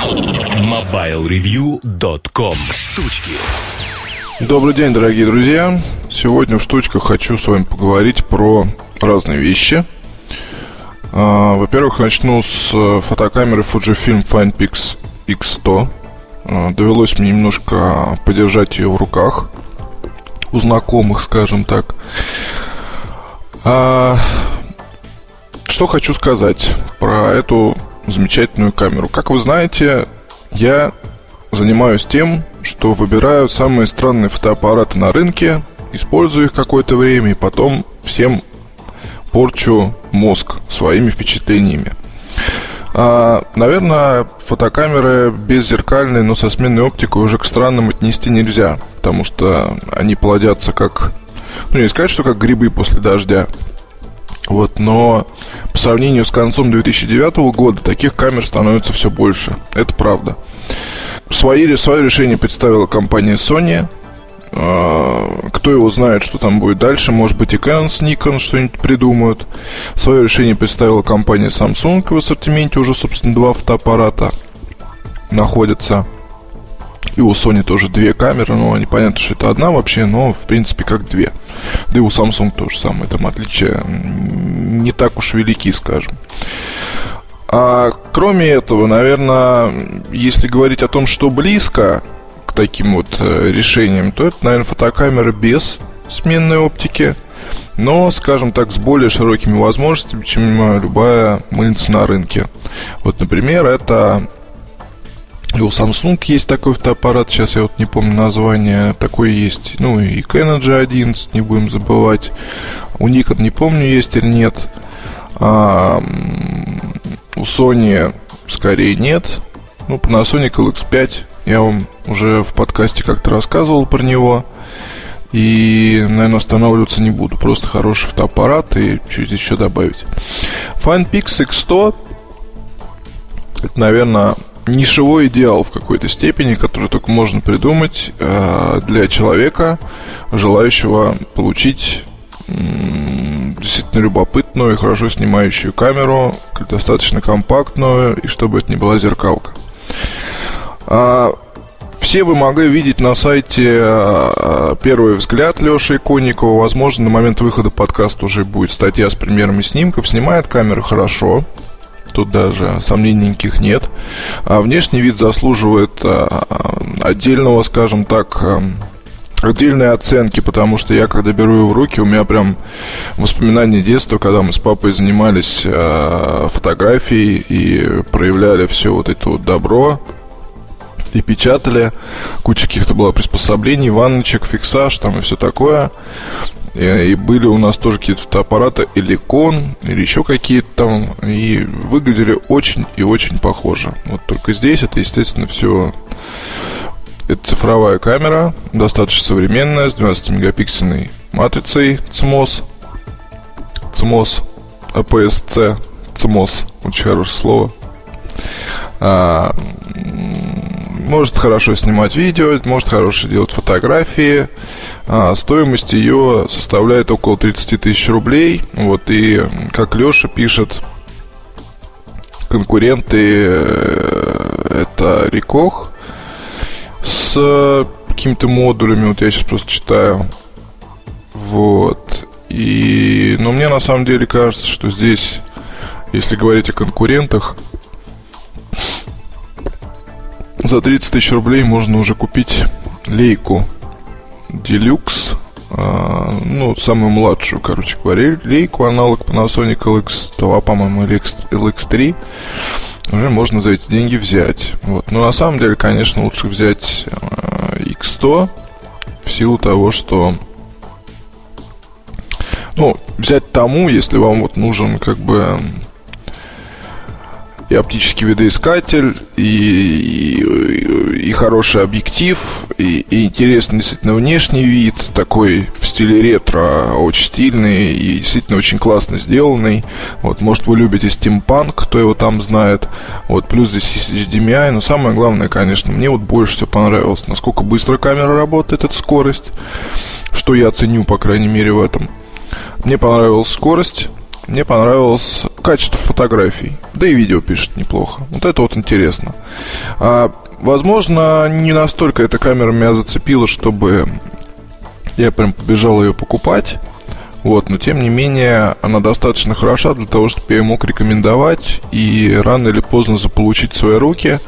MobileReview.com Штучки Добрый день, дорогие друзья. Сегодня в штучках хочу с вами поговорить про разные вещи. А, во-первых, начну с э, фотокамеры Fujifilm FinePix X100. А, довелось мне немножко подержать ее в руках у знакомых, скажем так. А, что хочу сказать про эту замечательную камеру. Как вы знаете, я занимаюсь тем, что выбираю самые странные фотоаппараты на рынке, использую их какое-то время и потом всем порчу мозг своими впечатлениями. А, наверное, фотокамеры беззеркальные, но со сменной оптикой уже к странным отнести нельзя, потому что они плодятся как... Ну, не сказать, что как грибы после дождя. Вот, но по сравнению с концом 2009 года таких камер становится все больше. Это правда. Свои, свое решение представила компания Sony. А, кто его знает, что там будет дальше. Может быть и Canon с Nikon что-нибудь придумают. Свое решение представила компания Samsung. В ассортименте уже, собственно, два фотоаппарата находятся. И у Sony тоже две камеры, но непонятно, что это одна вообще, но в принципе как две. Да и у Samsung тоже самое, там отличия не так уж велики, скажем. А кроме этого, наверное, если говорить о том, что близко к таким вот э, решениям, то это, наверное, фотокамера без сменной оптики, но, скажем так, с более широкими возможностями, чем любая мыльница на рынке. Вот, например, это и у Samsung есть такой фотоаппарат, сейчас я вот не помню название, такой есть. Ну и Canon G11, не будем забывать. У Nikon не помню, есть или нет. А, у Sony скорее нет. Ну, Panasonic LX5 я вам уже в подкасте как-то рассказывал про него. И, наверное, останавливаться не буду. Просто хороший фотоаппарат и здесь еще добавить. FinePix X100 это, наверное, нишевой идеал в какой-то степени, который только можно придумать э, для человека, желающего получить действительно любопытную и хорошо снимающую камеру, достаточно компактную, и чтобы это не была зеркалка. А, все вы могли видеть на сайте а, первый взгляд Леши Иконникова. Возможно, на момент выхода подкаста уже будет статья с примерами снимков. Снимает камеру хорошо. Тут даже сомнений никаких нет. А внешний вид заслуживает а, отдельного, скажем так, а, отдельной оценки, потому что я, когда беру его в руки, у меня прям воспоминания детства, когда мы с папой занимались э, фотографией и проявляли все вот это вот добро, и печатали. Куча каких-то было приспособлений, ванночек, фиксаж там и все такое. И, и были у нас тоже какие-то фотоаппараты Эликон или еще какие-то там. И выглядели очень и очень похоже. Вот только здесь это, естественно, все... Это цифровая камера, достаточно современная, с 12-мегапиксельной матрицей CMOS. CMOS, APS-C, CMOS, очень хорошее слово. А, может хорошо снимать видео, может хорошо делать фотографии. А, стоимость ее составляет около 30 тысяч рублей. Вот, и как Леша пишет, конкуренты э, это Рикох с какими-то модулями. Вот я сейчас просто читаю. Вот. И, но мне на самом деле кажется, что здесь, если говорить о конкурентах, за 30 тысяч рублей можно уже купить лейку Deluxe, а, ну, самую младшую, короче говоря, лейку, аналог Panasonic LX2, по-моему, LX, LX3, уже можно за эти деньги взять. Вот. Но на самом деле, конечно, лучше взять а, X100 в силу того, что ну, взять тому, если вам вот нужен как бы и оптический видоискатель, и, и, и хороший объектив, и, и интересный действительно внешний вид, такой в стиле ретро, очень стильный и действительно очень классно сделанный. Вот, может, вы любите стимпанк, кто его там знает. Вот, плюс здесь есть HDMI, но самое главное, конечно, мне вот больше всего понравилось, насколько быстро камера работает, эта скорость, что я ценю, по крайней мере, в этом. Мне понравилась скорость, мне понравилось качество фотографий. Да и видео пишет неплохо. Вот это вот интересно. А, возможно, не настолько эта камера меня зацепила, чтобы я прям побежал ее покупать. Вот, но тем не менее, она достаточно хороша для того, чтобы я мог рекомендовать и рано или поздно заполучить свои руки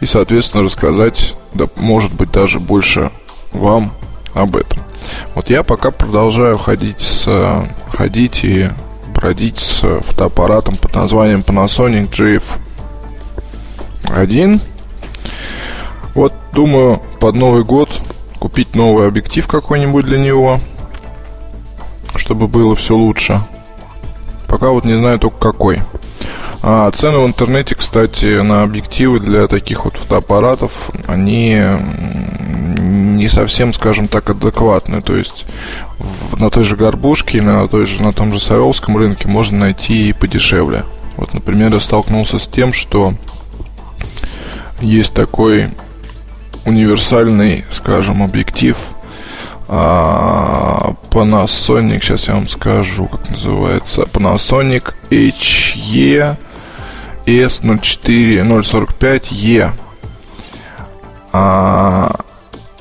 и, соответственно, рассказать, да, может быть, даже больше вам об этом. Вот я пока продолжаю ходить с ходить и бродить с фотоаппаратом под названием Panasonic GF1. Вот думаю под Новый год купить новый объектив какой-нибудь для него, чтобы было все лучше. Пока вот не знаю только какой. А цены в интернете, кстати, на объективы для таких вот фотоаппаратов, они не совсем, скажем так, адекватные. То есть в, на той же Горбушке на, той же, на том же Савеловском рынке можно найти и подешевле. Вот, например, я столкнулся с тем, что есть такой универсальный, скажем, объектив а, Panasonic, сейчас я вам скажу, как называется, Panasonic HE S04045E. А,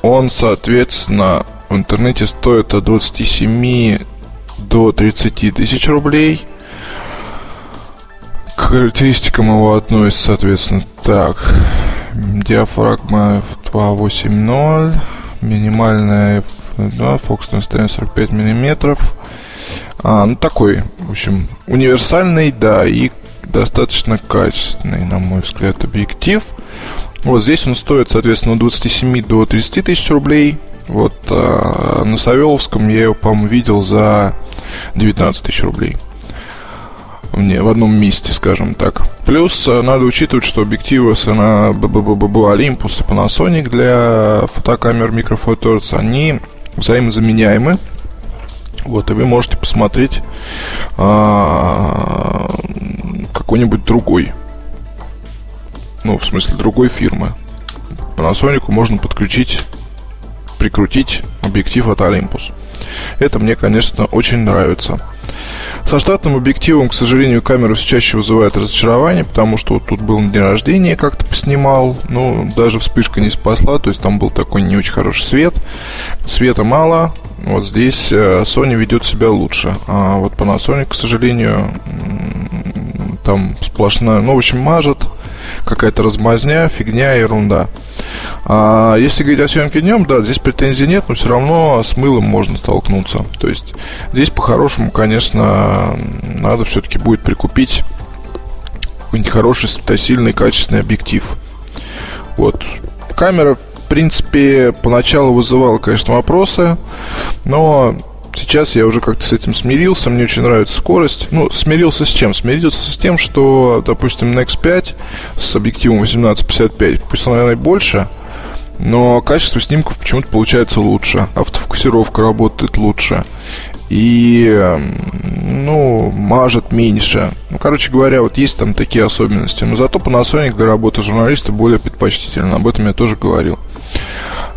он, соответственно, в интернете стоит от 27 до 30 тысяч рублей. К характеристикам его относится, соответственно, так. Диафрагма F280, минимальная F2, фокус на 45 миллиметров. А, ну, такой, в общем, универсальный, да, и достаточно качественный, на мой взгляд, объектив. Вот здесь он стоит, соответственно, от 27 до 30 тысяч рублей. Вот а на Савеловском я его, по-моему, видел за 19 тысяч рублей. Мне в одном месте, скажем так. Плюс а, надо учитывать, что объективы на Olympus и Panasonic для фотокамер Micro они взаимозаменяемы. Вот, и вы можете посмотреть а, какой-нибудь другой ну, в смысле, другой фирмы. Panasonic можно подключить, прикрутить объектив от Olympus. Это мне, конечно, очень нравится. Со штатным объективом, к сожалению, камера все чаще вызывает разочарование, потому что вот тут был день рождения, как-то поснимал, ну, даже вспышка не спасла, то есть там был такой не очень хороший свет, света мало, вот здесь э, Sony ведет себя лучше, а вот Panasonic, к сожалению, там сплошная, ну, в общем, мажет, какая-то размазня, фигня, ерунда. А если говорить о съемке днем, да, здесь претензий нет, но все равно с мылом можно столкнуться. То есть здесь по-хорошему, конечно, надо все-таки будет прикупить какой-нибудь хороший, светосильный, качественный объектив. Вот. Камера, в принципе, поначалу вызывала, конечно, вопросы, но Сейчас я уже как-то с этим смирился, мне очень нравится скорость. Ну, смирился с чем? Смирился с тем, что, допустим, Nex 5 с объективом 18-55, пусть наверное, больше, но качество снимков почему-то получается лучше, автофокусировка работает лучше и, ну, мажет меньше. Ну, короче говоря, вот есть там такие особенности. Но зато Panasonic для работы журналиста более предпочтительно. Об этом я тоже говорил.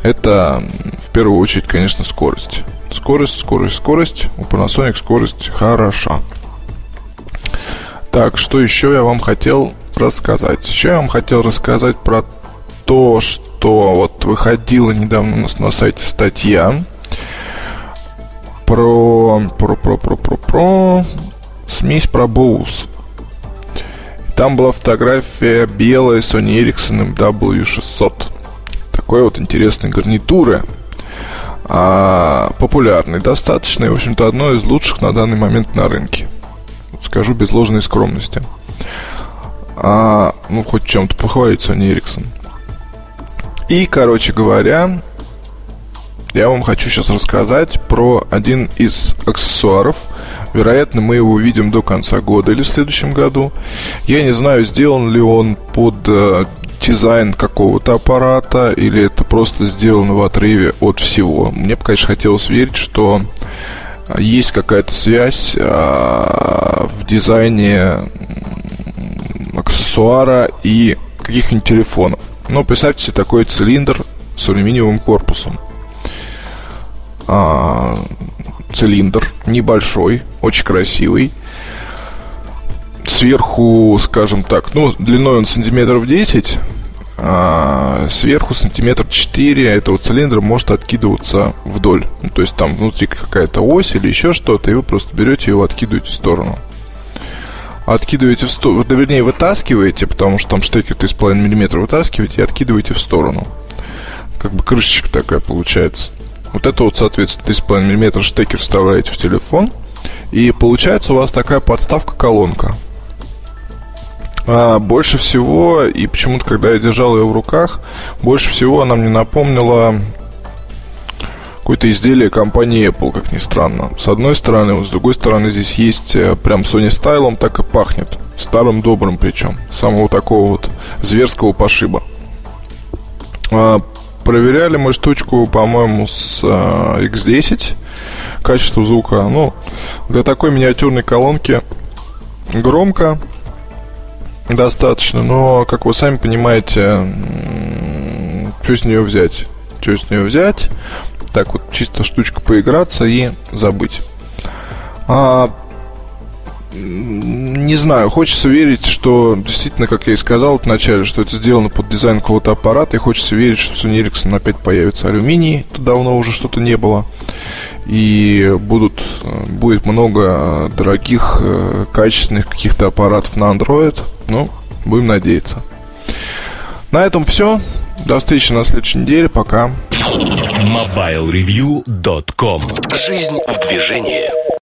Это, в первую очередь, конечно, скорость. Скорость, скорость, скорость. У Panasonic скорость хороша. Так, что еще я вам хотел рассказать? Еще я вам хотел рассказать про то, что вот выходила недавно у нас на сайте статья про, про, про, про, про, про смесь про Bose. Там была фотография белой Sony Ericsson MW600. Такой вот интересной гарнитуры а, популярный достаточно и, в общем-то, одно из лучших на данный момент на рынке. Скажу без ложной скромности. А, ну, хоть чем-то похвалить Sony Ericsson. И, короче говоря, я вам хочу сейчас рассказать про один из аксессуаров. Вероятно, мы его увидим до конца года или в следующем году. Я не знаю, сделан ли он под э, дизайн какого-то аппарата, или это просто сделано в отрыве от всего. Мне бы, конечно, хотелось верить, что есть какая-то связь а, в дизайне аксессуара и каких-нибудь телефонов. Но представьте себе такой цилиндр с алюминиевым корпусом. А, цилиндр небольшой, очень красивый сверху, скажем так, ну, длиной он сантиметров 10, а сверху сантиметр 4 этого цилиндра может откидываться вдоль. Ну, то есть там внутри какая-то ось или еще что-то, и вы просто берете его, откидываете в сторону. Откидываете в сторону, вернее, вытаскиваете, потому что там штекер 3,5 мм вытаскиваете и откидываете в сторону. Как бы крышечка такая получается. Вот это вот, соответственно, 3,5 мм штекер вставляете в телефон. И получается у вас такая подставка-колонка. А больше всего, и почему-то, когда я держал ее в руках, больше всего она мне напомнила какое-то изделие компании Apple, как ни странно. С одной стороны, с другой стороны, здесь есть э, прям Sony стайлом, так и пахнет. Старым добрым причем. Самого такого вот зверского пошиба. А, проверяли мы штучку, по-моему, с а, X10. Качество звука, ну, для такой миниатюрной колонки громко, достаточно, но, как вы сами понимаете, что с нее взять? Что с нее взять? Так вот, чисто штучка поиграться и забыть. А, не знаю, хочется верить, что действительно, как я и сказал в начале, что это сделано под дизайн какого-то аппарата, и хочется верить, что в Sony Ericsson опять появится алюминий, тут давно уже что-то не было, и будут, будет много дорогих, э, качественных каких-то аппаратов на Android, ну, будем надеяться. На этом все. До встречи на следующей неделе. Пока. MobileReview.com Жизнь в движении.